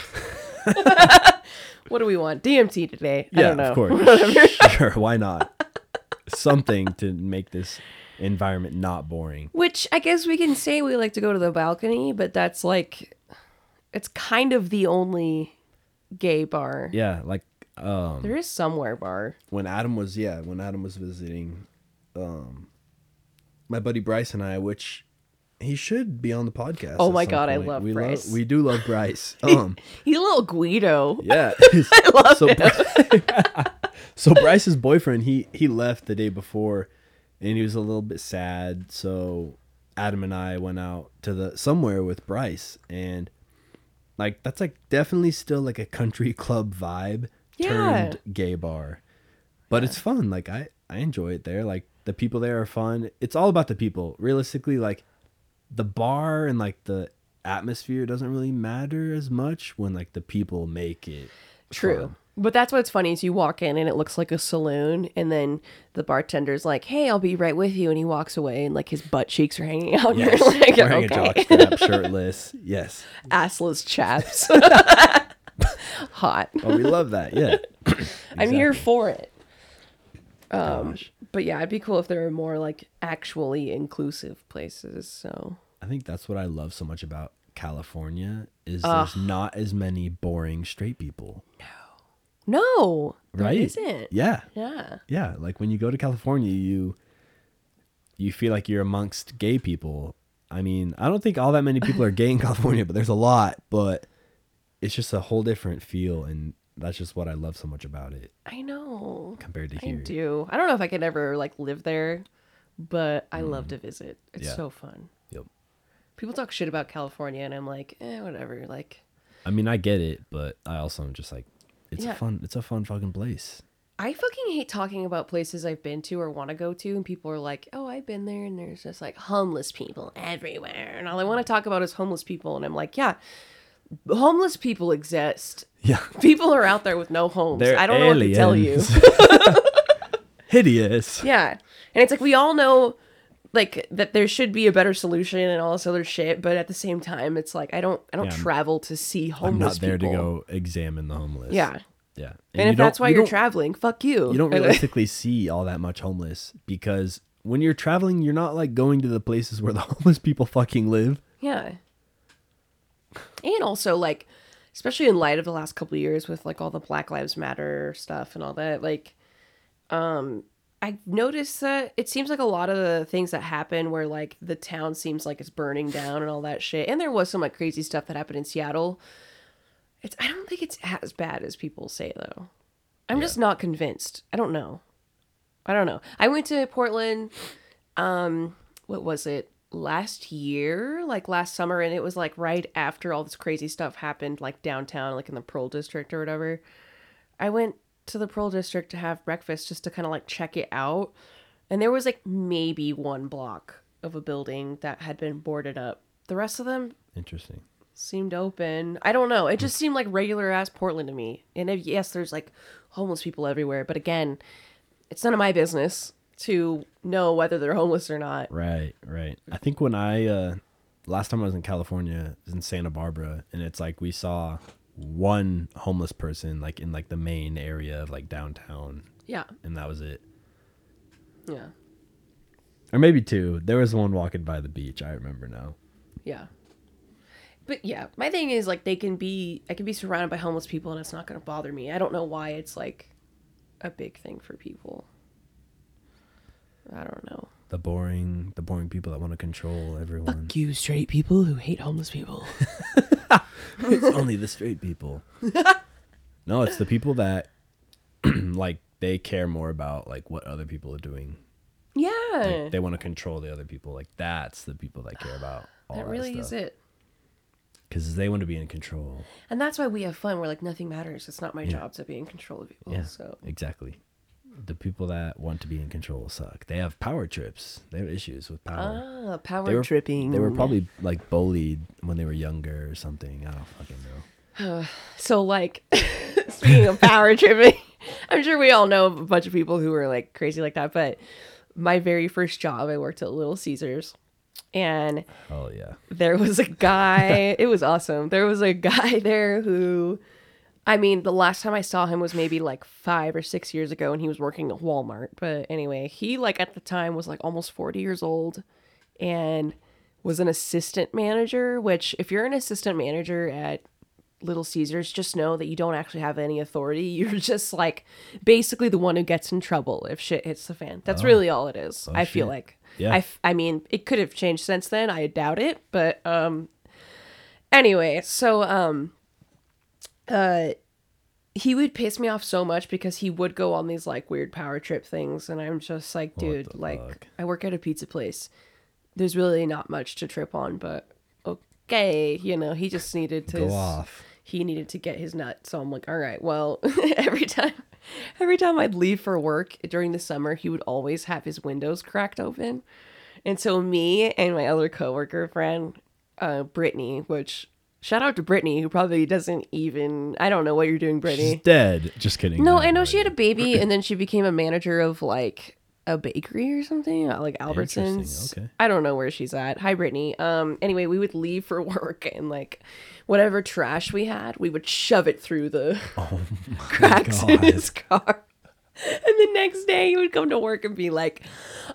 what do we want? DMT today. I Yeah, don't know. of course. sure, why not? Something to make this environment not boring. Which I guess we can say we like to go to the balcony, but that's like, it's kind of the only gay bar. Yeah, like um There is somewhere bar. when Adam was yeah, when Adam was visiting um my buddy Bryce and I, which he should be on the podcast. Oh my God, I love we Bryce. we do love Bryce. Um He's a little Guido. yeah. I love so him. so Bryce's boyfriend, he he left the day before and he was a little bit sad. So Adam and I went out to the somewhere with Bryce and like that's like definitely still like a country club vibe Yeah. turned gay bar. But it's fun. Like I I enjoy it there. Like the people there are fun. It's all about the people. Realistically like the bar and like the atmosphere doesn't really matter as much when like the people make it True. fun. But that's what's funny is you walk in and it looks like a saloon, and then the bartender's like, "Hey, I'll be right with you," and he walks away, and like his butt cheeks are hanging out. Yes. Like, Wearing okay. a jockstrap, shirtless. Yes. assless chaps. Hot. Oh, we love that. Yeah. I'm here for it. Um, Gosh. but yeah, it'd be cool if there were more like actually inclusive places. So I think that's what I love so much about California is there's not as many boring straight people. no, there Right? isn't. Yeah. Yeah. Yeah. Like when you go to California, you you feel like you're amongst gay people. I mean, I don't think all that many people are gay in California, but there's a lot, but it's just a whole different feel and that's just what I love so much about it I know. compared to I here. do. I don't know if I could ever like live there, but I love to visit. It's Mm. Yeah. so fun. Yep. People talk shit about California, and I'm like, eh, whatever. Like, I mean, I get it, but I also am just like it's Yeah. a fun it's a fun fucking place. I fucking hate talking about places I've been to or want to go to, and people are like, "Oh, I've been there," and there's just like homeless people everywhere, and all I want to talk about is homeless people, and I'm like, yeah, homeless people exist. Yeah. People are out there with no homes. They're I don't know what to tell you. hideous. Yeah. And it's like we all know like that there should be a better solution and all this other shit, but at the same time it's like I don't I don't Yeah, travel to see homeless. I'm not there people. to go examine the homeless. Yeah. Yeah. And, you if that's why you you're traveling, fuck you. you don't realistically see all that much homeless because when you're traveling, you're not like going to the places where the homeless people fucking live. Yeah. And also like especially in light of the last couple of years with like all the Black Lives Matter stuff and all that, like um I noticed that it seems like a lot of the things that happen where like the town seems like it's burning down and all that shit. And there was some like crazy stuff that happened in Seattle. It's I don't think it's as bad as people say though. I'm just not convinced. I don't know. I don't know. I went to Portland um what was it? Last year, like last summer and it was like right after all this crazy stuff happened like downtown like in the Pearl district or whatever. I went to the Pearl district to have breakfast just to kind of like check it out. And there was like maybe one block of a building that had been boarded up. The rest of them Interesting. seemed open. I don't know. It just seemed like regular ass Portland to me. And if, yes, there's like homeless people everywhere, but again, it's none of my business to know whether they're homeless or not. Right, right. I think when I uh last time I was in California, was in Santa Barbara, and it's like we saw one homeless person like in like the main area of like downtown, Yeah. and that was it. Yeah. Or maybe two. There was one walking by the beach. I remember now. Yeah. But yeah, my thing is like they can be I can be surrounded by homeless people and it's not going to bother me. I don't know why it's like a big thing for people. I don't know. The boring, the boring people that want to control everyone. Fuck you straight people who hate homeless people. it's only the straight people. no, it's the people that like they care more about like what other people are doing. Yeah. Like, they want to control the other people. Like that's the people that care about all that that, really is it. Because they want to be in control. And that's why we have fun. We're like nothing matters. It's not my Yeah. job to be in control of people. Yeah, So exactly. The people that want to be in control suck. They have power trips. They have issues with power. ah, power they were tripping. They were probably like bullied when they were younger or something. I don't fucking know. So like speaking of power tripping, I'm sure we all know a bunch of people who are like crazy like that, but my very first job I worked at Little Caesars and Oh yeah. there was a guy, it was awesome. There was a guy there who I mean, the last time I saw him was maybe like 5 or 6 years ago and he was working at Walmart. But anyway, he like at the time was like almost 40 years old and was an assistant manager, which if you're an assistant manager at Little Caesars, just know that you don't actually have any authority. You're just like basically the one who gets in trouble if shit hits the fan. That's really all it is. I feel like. Yeah. I, f- I mean, it could have changed since then. I doubt it, but um. Anyway, so um, uh, he would piss me off so much because he would go on these like weird power trip things, and I'm just like, dude, the like fuck? I work at a pizza place. There's really not much to trip on, but okay, you know, he just needed to Go off. he needed to get his nut. So I'm like, all right, well, every time every time I'd leave for work during the summer, he would always have his windows cracked open. And so me and my other coworker friend, uh, Brittany, which shout out to Brittany, who probably doesn't even I don't know what you're doing, Brittany. She's dead. Just kidding. No, I know she had a baby and then she became a manager of like a bakery or something, uh, like Albertsons. okay. I don't know where she's at. Hi, Brittany. Um, anyway, we would leave for work and like whatever trash we had, we would shove it through the cracks in Oh God. his car. And the next day he would come to work and be like,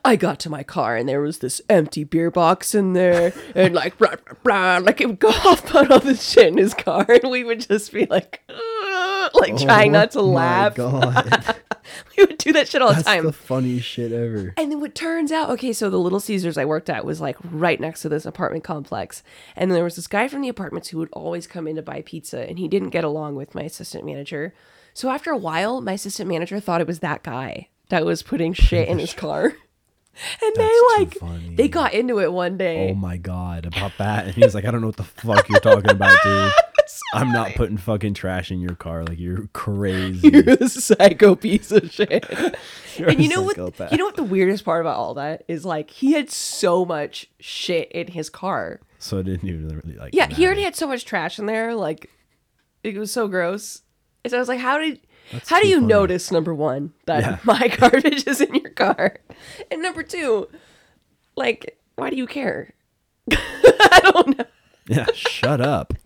I got to my car and there was this empty beer box in there and like blah, blah, blah, like it would go off on all this shit in his car and we would just be like like oh trying not to Oh laugh. God. we would do that shit all the time. the funniest shit ever. And then what turns out, okay, so the Little Caesars I worked at was like right next to this apartment complex. And there was this guy from the apartments who would always come in to buy pizza, and he didn't get along with my assistant manager. So after a while, my assistant manager thought it was that guy that was putting shit in his car. And they That's too like funny. they got into it one day. Oh my god, about that. And he was like, I don't know what the fuck you're talking about, dude. I'm not putting fucking trash in your car. Like you're crazy. You're a psycho piece of shit. And you know what? You know what the weirdest part about all that is? Like he had so much shit in his car. So it didn't even really like. Yeah, he already had so much trash in there. Like, it was so gross. So I was like, how did That's How do you funny. notice number one that Yeah. my garbage is in your car, and number two, like why do you care? I don't know. Yeah, shut up.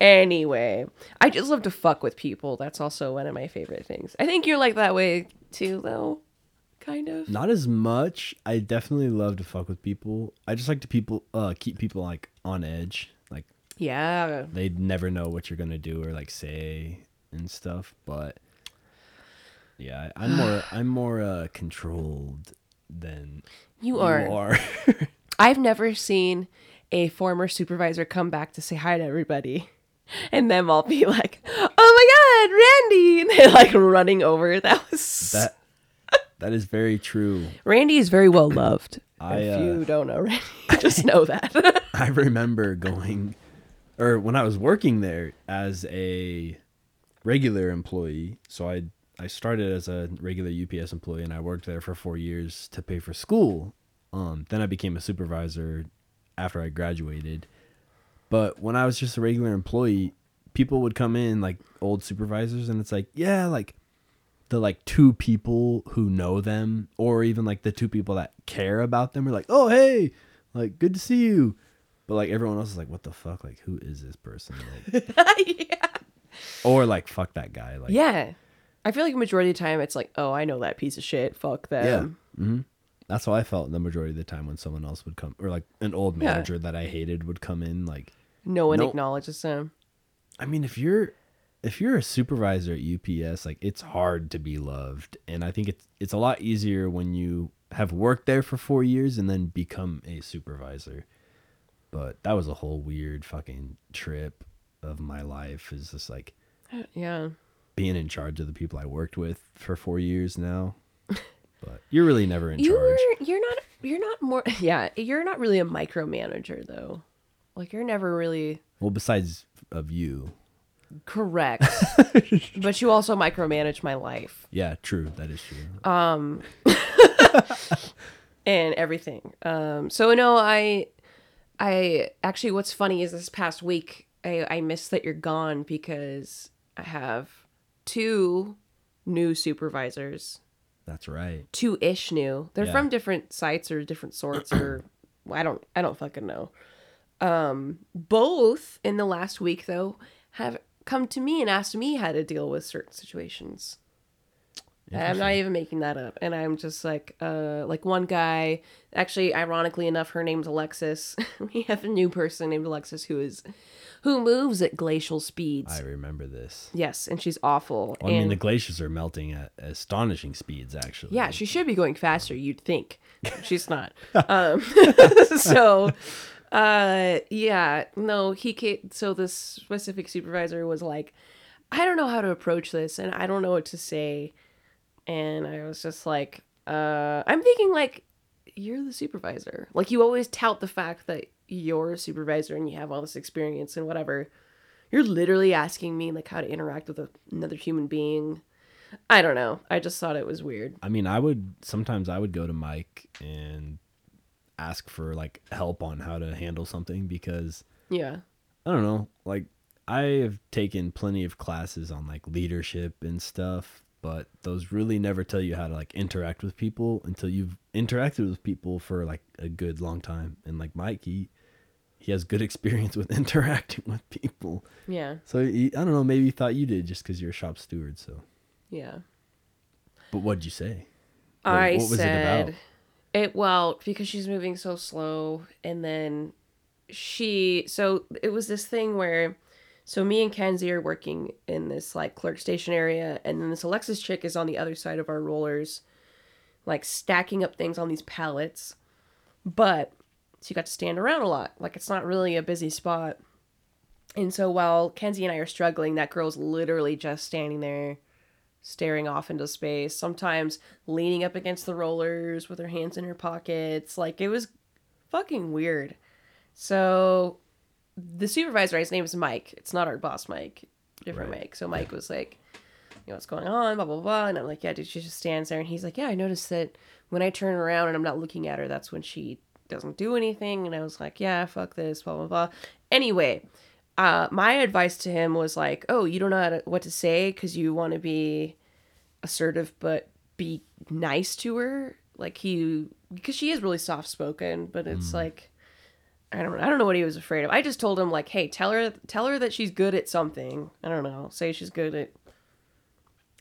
Anyway, I just love to fuck with people. That's also one of my favorite things. I think you're like that way too, though. Kind of. Not as much. I definitely love to fuck with people. I just like to people uh keep people like on edge. Like Yeah. They'd never know what you're gonna do or like say and stuff. But yeah, I'm more I'm more uh controlled than You are. You are. I've never seen a former supervisor come back to say hi to everybody. And them all be like, "Oh my God, Randy!" And they're like running over. That was that that is very true. Randy is very well loved. I, if uh, you don't know Randy, just know that. I remember going, or when I was working there as a regular employee. So I I started as a regular UPS employee, and I worked there for four years to pay for school. Um, then I became a supervisor after I graduated. But when I was just a regular employee, people would come in like old supervisors, and it's like, yeah, like the like two people who know them, or even like the two people that care about them, are like, oh hey, like good to see you. But like everyone else is like, what the fuck? Like who is this person? Like, yeah. Or like fuck that guy. Like Yeah. I feel like majority of the time it's like, oh, I know that piece of shit. Fuck yeah. them. hmm That's how I felt the majority of the time when someone else would come, or like an old Yeah. manager that I hated would come in. Like, No one No. acknowledges them. I mean, if you're if you're a supervisor at UPS, like it's hard to be loved, and I think it's it's a lot easier when you have worked there for four years and then become a supervisor. But that was a whole weird fucking trip of my life. Is just like Yeah. being in charge of the people I worked with for four years now. But you're really never in You're charge. you're not you're not more yeah, you're not really a micromanager though. Like you're never really Well, besides of you, correct. but you also micromanage my life yeah, true. That is true. Um. and everything. Um so no, I I actually what's funny is this past week I I missed that you're gone because I have two new supervisors That's right. two ish new. They're Yeah. from different sites or different sorts or I don't I don't fucking know. Um both in the last week though have come to me and asked me how to deal with certain situations. I'm not even making that up. And I'm just like, uh, like one guy, actually, ironically enough, her name's Alexis. we have a new person named Alexis who is, who moves at glacial speeds. I remember this. yes, and she's awful. Well, I mean, and the glaciers are melting at astonishing speeds, actually. Yeah, she should be going faster, you'd think. She's not. um, so, uh, yeah, no, he came, so this specific supervisor was like, I don't know how to approach this and I don't know what to say. And I was just like, uh, I'm thinking like, you're the supervisor. Like, you always tout the fact that you're a supervisor and you have all this experience and whatever. You're literally asking me like how to interact with a, another human being. I don't know. I just thought it was weird. I mean, I would sometimes I would go to Mike and ask for like help on how to handle something because Yeah. I don't know, like I have taken plenty of classes on like leadership and stuff, but those really never tell you how to like interact with people until you've interacted with people for like a good long time. And like Mike, he he has good experience with interacting with people. Yeah. So he, I don't know, maybe he thought you did just because you're a shop steward. So, Yeah. but what'd you say? What- I what was it said about? it well because she's moving so slow and then she so it was this thing where so me and Kenzie are working in this like clerk station area and then this Alexis chick is on the other side of our rollers like stacking up things on these pallets but she got to stand around a lot like it's not really a busy spot and so while Kenzie and I are struggling that girl's literally just standing there staring off into space, sometimes leaning up against the rollers with her hands in her pockets. Like it was fucking weird. So the supervisor, his name is Mike. It's not our boss, Mike. Different Right. Mike. So Mike was like, you know, what's going on? Blah blah blah. And I'm like, yeah, dude, she just stands there. And he's like, yeah, I noticed that when I turn around and I'm not looking at her, that's when she doesn't do anything. And I was like, yeah, fuck this, blah blah blah. Anyway, uh, my advice to him was like, "Oh, you don't know how to, what to say because you want to be assertive, but be nice to her." Like he, because she is really soft spoken, but it's like, I don't, I don't know what he was afraid of. I just told him like, "Hey, tell her, tell her that she's good at something. I don't know. Say she's good at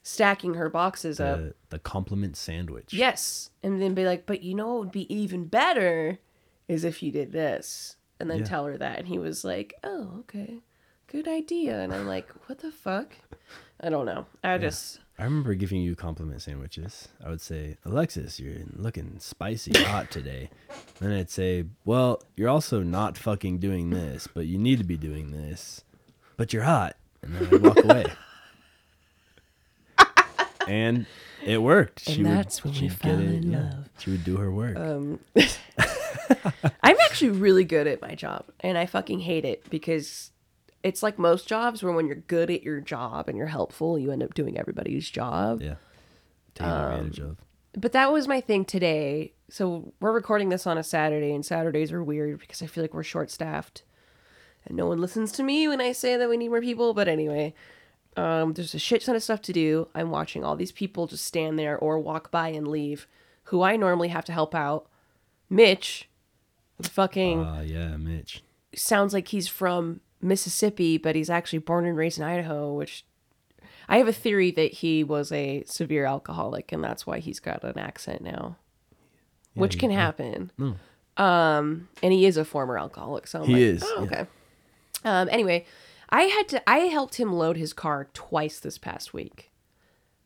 stacking her boxes up." The, the compliment sandwich. Yes, and then be like, "But you know, what would be even better is if you did this." And then Yeah. tell her that, and he was like, "Oh, okay, good idea." And I'm like, "What the fuck?" I don't know. I just I remember giving you compliment sandwiches. I would say, Alexis, you're looking spicy hot today. Then I'd say, Well, you're also not fucking doing this, but you need to be doing this. But you're hot. And then I'd walk away. And it worked. And that's when we fell in love. She would do her work. um, I'm actually really good at my job, and I fucking hate it because it's like most jobs where when you're good at your job and you're helpful, you end up doing everybody's job. yeah. Taken advantage of. But that was my thing today. So we're recording this on a Saturday, and Saturdays are weird because I feel like we're short staffed. And no one listens to me when I say that we need more people. But anyway, um, there's a shit ton of stuff to do. I'm watching all these people just stand there or walk by and leave, who I normally have to help out. Mitch, fucking Ah, yeah, Mitch. sounds like he's from Mississippi, but he's actually born and raised in Idaho, which I have a theory that he was a severe alcoholic and that's why he's got an accent now. which he- can yeah. happen. Um and he is a former alcoholic, so I'm He like, is, Oh, yeah. okay. Um anyway, I had to I helped him load his car twice this past week.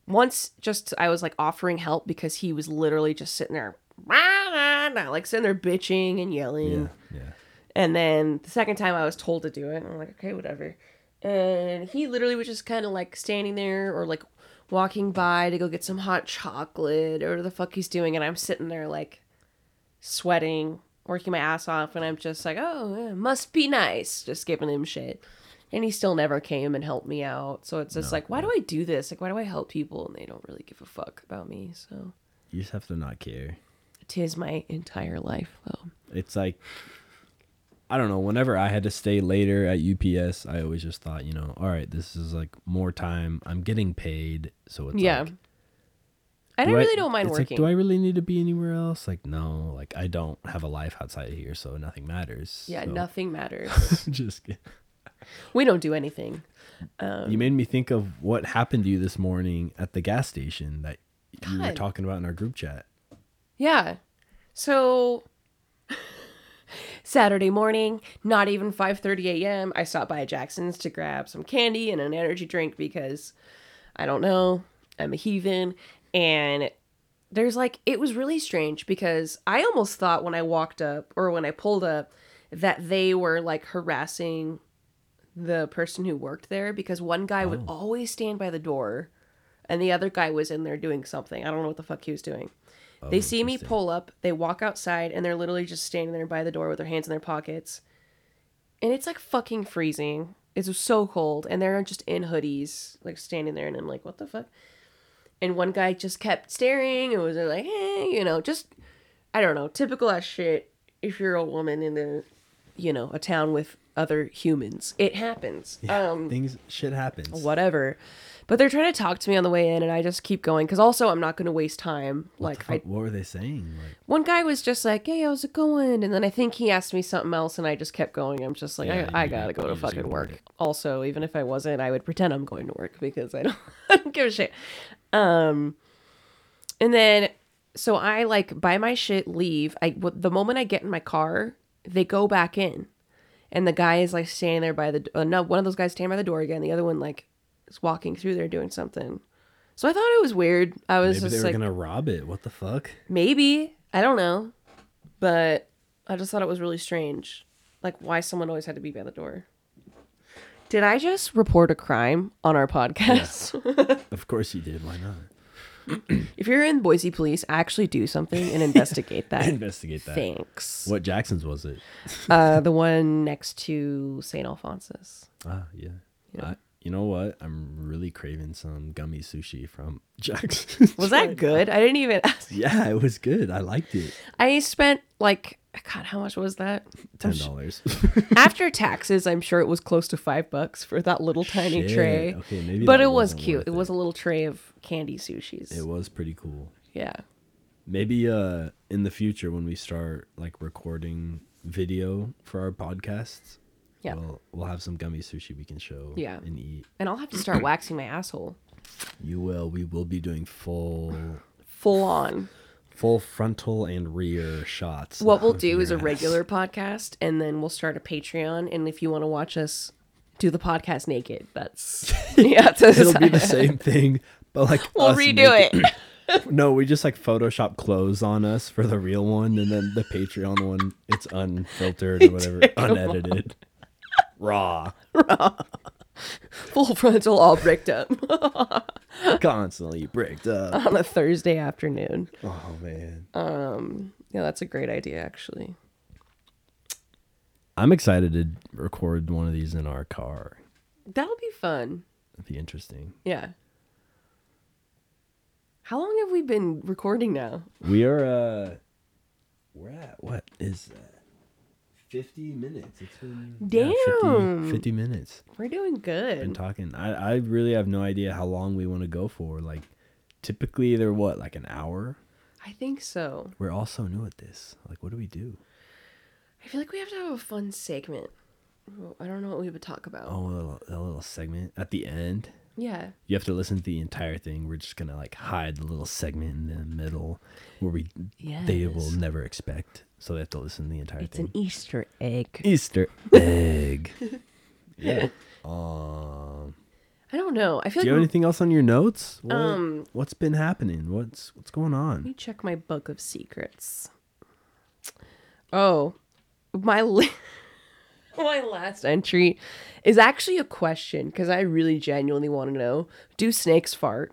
Once just I was like offering help because he was literally just sitting there like sitting there bitching and yelling. Yeah, yeah. And then the second time I was told to do it, and I'm like, okay, whatever. And he literally was just kind of like standing there or like walking by to go get some hot chocolate or whatever the fuck he's doing. And I'm sitting there like sweating, working my ass off. And I'm just like, oh, yeah, must be nice. Just giving him shit. And he still never came and helped me out. So it's just like, why do I do this? Like, why do I help people? And they don't really give a fuck about me. So You just have to not care. tis my entire life, though. It's like I don't know. Whenever I had to stay later at UPS, I always just thought, you know, all right, this is like more time. I'm getting paid, so it's Yeah. Like, I do really don't mind working. Like, do I really need to be anywhere else? Like, no. Like, I don't have a life outside of here, so nothing matters. yeah, so- nothing matters. just kidding. We don't do anything. Um, you made me think of what happened to you this morning at the gas station that you were talking about in our group chat. Yeah. So Saturday morning, not even 5:30 a.m., I stopped by Jackson's to grab some candy and an energy drink because I don't know, I'm a heathen and there's like it was really strange because I almost thought when I walked up or when I pulled up that they were like harassing the person who worked there because one guy would Oh. always stand by the door and the other guy was in there doing something. I don't know what the fuck he was doing. Oh, they Oh, see me pull up, they walk outside, and they're literally just standing there by the door with their hands in their pockets. And it's like fucking freezing. It's so cold, and they're just in hoodies, like standing there, and I'm like, what the fuck? And one guy just kept staring and was like, hey, you know, just, I don't know, typical ass shit if you're a woman in the, you know, a town with other humans. It happens. um, Things, shit happens. whatever. But they're trying to talk to me on the way in, and I just keep going because also I'm not going to waste time. What like I, what were they saying? Like, one guy was just like, "Hey, how's it going?" And then I think he asked me something else, and I just kept going. I'm just like, Yeah, I, I you- gotta go to fucking work. it. Also, even if I wasn't, I would pretend I'm going to work because I don't, I don't give a shit. Um, and then so I like buy my shit, leave. I w- the moment I get in my car, they go back in, and the guy is like standing there by the uh, no one of those guys standing by the door again. The other one like is walking through there doing something. So I thought it was weird. I was maybe they just were like, gonna rob it. What the fuck? Maybe. I don't know. But I just thought it was really strange. Like why someone always had to be by the door. Did I just report a crime on our podcast? Of course you did. Why not? If you're in Boise police, actually do something and investigate that. Investigate that. Thanks. What Jackson's was it? Uh, the one next to St. Alphonsus. Ah, yeah. Yeah. I, you know what? I'm really craving some gummy sushi from Jackson. Was that good? I didn't even yeah, it was good. I liked it. I spent like God, how much was that? Ten dollars. After taxes, I'm sure it was close to five bucks for that little tiny Shit. tray. Okay, maybe but it was cute. worth It was a little tray of candy sushis. It was pretty cool. yeah. Maybe uh in the future when we start like recording video for our podcasts, Yeah. we'll we'll have some gummy sushi we can show Yeah. and eat. And I'll have to start waxing my asshole. You will. We will be doing full Full on. full frontal and rear shots. What we'll do is a regular podcast, and then we'll start a Patreon. And if you want to watch us do the podcast naked, that's yeah, It'll be the same thing, but like We'll redo making- it. No, we just like Photoshop clothes on us for the real one, and then the Patreon one, it's unfiltered or whatever, unedited, raw, raw, Full frontal, all bricked up constantly bricked up. on a Thursday afternoon. Oh man, Um. Yeah, that's a great idea, actually. I'm excited to record one of these in our car. That'll be fun. It'd be interesting. Yeah. How long have we been recording now? We are uh, we're at what is that? Fifty minutes. It's been yeah, 50 Damn. 50 minutes. We're doing good. been talking. I, I really have no idea how long we want to go for. Like, typically they're what, like an hour? I think so. We're all so new at this. Like, what do we do? I feel like we have to have a fun segment. I don't know what we would talk about. Oh, a little, a little segment at the end. Yeah. You have to listen to the entire thing. We're just gonna like hide the little segment in the middle where we they will never expect. So they have to listen to the entire It's thing. It's an Easter egg. Easter egg. yeah. Um. I don't know. I feel Do you have anything else on your notes? What, Um, what's been happening? What's what's going on? Let me check my book of secrets. Oh, my li- my last entry is actually a question because I really genuinely want to know: Do snakes fart?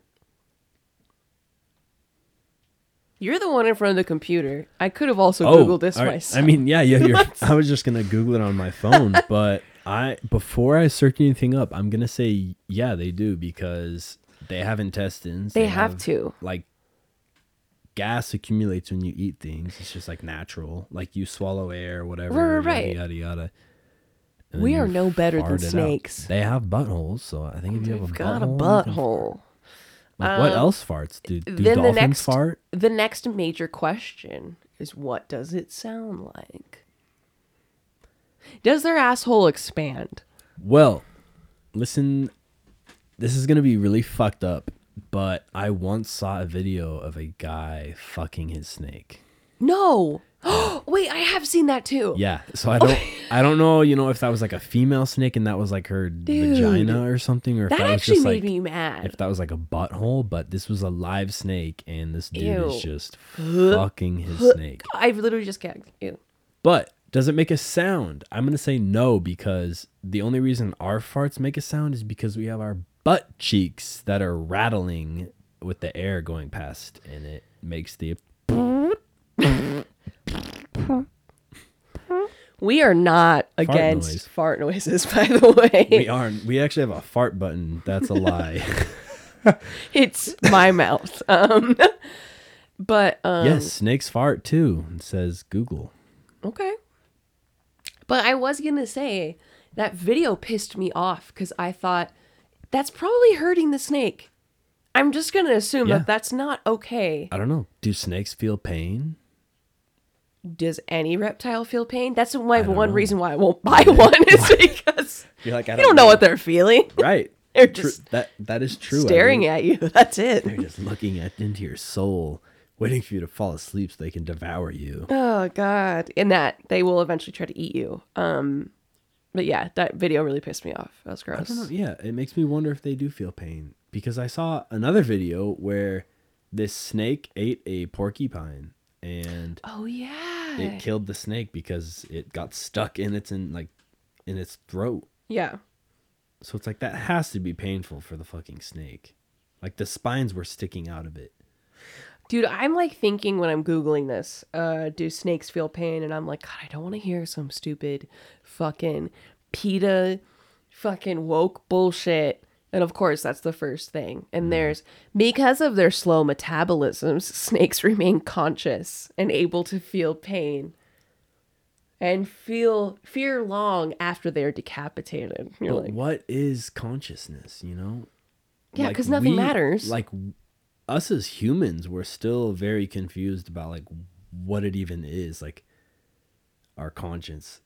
You're the one in front of the computer. I could have also oh, googled this Oh, myself. I mean, yeah, yeah. You're, I was just gonna Google it on my phone, but I before I search anything up, I'm gonna say yeah, they do because they have intestines. they have to. Like gas accumulates when you eat things. It's just like natural. Like you swallow air, whatever. Right, yada, right. Yada yada. And We are no better than snakes. They have buttholes, so I think if you have a got a butthole, can- butthole. Like, what else farts? Do, do Um, then the dolphins next fart? the next major question is what does it sound like? Does their asshole expand? Well, listen, this is gonna be really fucked up, but I once saw a video of a guy fucking his snake. No. Wait, I have seen that too. Yeah, so I don't, I don't know, you know, if that was like a female snake and that was like her vagina or something, or if That that, was actually just made like me mad. if that was like a butthole. But this was a live snake, and this dude is just fucking his snake. I've literally just gagged. Ew. But does it make a sound? I'm gonna say no because the only reason our farts make a sound is because we have our butt cheeks that are rattling with the air going past, and it makes the. We are not against noise. fart noises, by the way. We aren't. We actually have a fart button. That's a lie. It's my mouth. Um, but um, yes, snakes fart too. Says Google. Okay. But I was going to say that video pissed me off because I thought that's probably hurting the snake. I'm just going to assume Yeah. that that's not okay. I don't know. Do snakes feel pain? Does any reptile feel pain? That's my one know. reason why I won't buy one is because You're like I you don't know what they're feeling. right. They're just that that is true. staring at you. That's it. They're just looking at into your soul, waiting for you to fall asleep so they can devour you. Oh god. And that they will eventually try to eat you. Um but yeah, that video really pissed me off. That was I gross. don't know. Yeah, it makes me wonder if they do feel pain because I saw another video where this snake ate a porcupine and Oh yeah. It killed the snake because it got stuck in its in like in its throat. yeah. So it's like that has to be painful for the fucking snake. Like the spines were sticking out of it. Dude, I'm like thinking when I'm Googling this, uh, do snakes feel pain? And I'm like, God, I don't want to hear some stupid fucking PETA fucking woke bullshit. And of course, that's the first thing. And mm-hmm. there's, because of their slow metabolisms, snakes remain conscious and able to feel pain. and feel fear long after they're decapitated. You're But like, what is consciousness? You know? Yeah, Like, 'cause nothing we- matters. Like us as humans, we're still very confused about like what it even is. Like our conscience.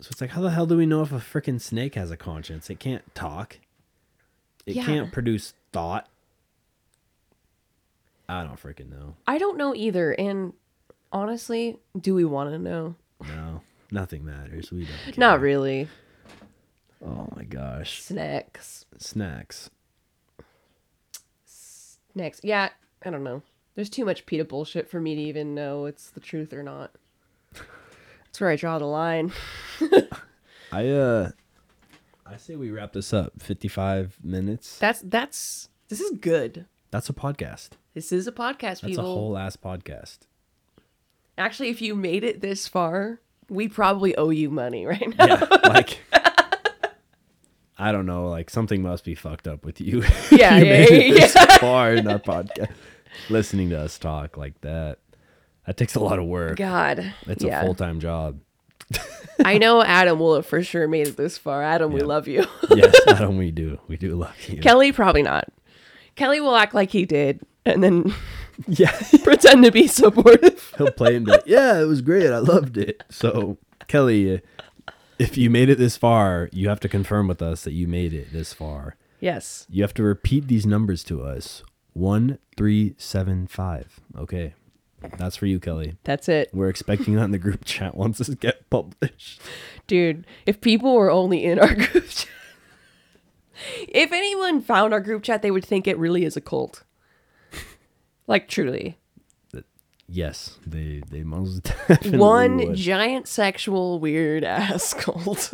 So it's like, how the hell do we know if a freaking snake has a conscience? It can't talk. It Yeah. can't produce thought. I don't freaking know. I don't know either. And honestly, do we want to know? No, nothing matters. We don't. Care. Not really. Oh my gosh. Snacks. Snacks. Snacks. Yeah, I don't know. There's too much PETA bullshit for me to even know it's the truth or not. That's where I draw the line. I uh I say we wrap this up. 55 minutes. That's that's this is good. That's a podcast. This is a podcast, That's people. a whole ass podcast. Actually, if you made it this far, we probably owe you money right now. Yeah, like I don't know, like something must be fucked up with you. Yeah, you eh? yeah, made it yeah, this far in our podcast. Listening to us talk like that. That takes a lot of work. God. It's yeah. a full time job. I know Adam will have for sure made it this far. Adam, we love you. yes, Adam, we do. We do love you. Kelly, probably not. Kelly will act like he did and then yeah. pretend to be supportive. He'll play and be like, "Yeah, it was great. I loved it." So, Kelly, if you made it this far, you have to confirm with us that you made it this far. Yes. You have to repeat these numbers to us. One, three, seven, five. Okay, that's for you, Kelly. That's it. We're expecting that in the group chat once this get published. Dude, if people were only in our group chat, if anyone found our group chat, they would think it really is a cult. Like, truly. Yes, they they most One would. giant sexual weird ass cult.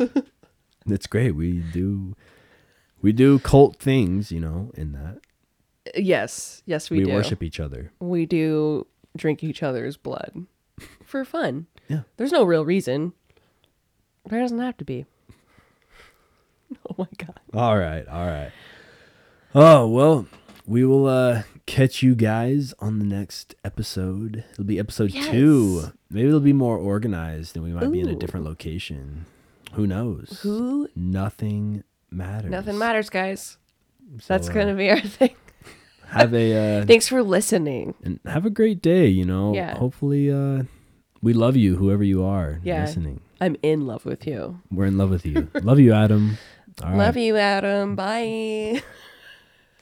It's great. We do we do cult things, you know. In that yes. Yes, we, we, do. worship each other. we do drink each other's blood for fun. Yeah. There's no real reason. There doesn't have to be. Oh my god. All right, all right. Oh well, we will uh catch you guys on the next episode. It'll be episode Yes. two. Maybe it'll be more organized, and we might be in a different location. Who knows? Who? Nothing matters. Nothing matters, guys. So, That's uh, gonna be our thing. Have a uh, Thanks for listening. and have a great day. You know. Yeah. Hopefully, uh, we love you, whoever you are Yeah. listening. I'm in love with you. We're in love with you. love you, Adam. All right. Love you, Adam. Bye.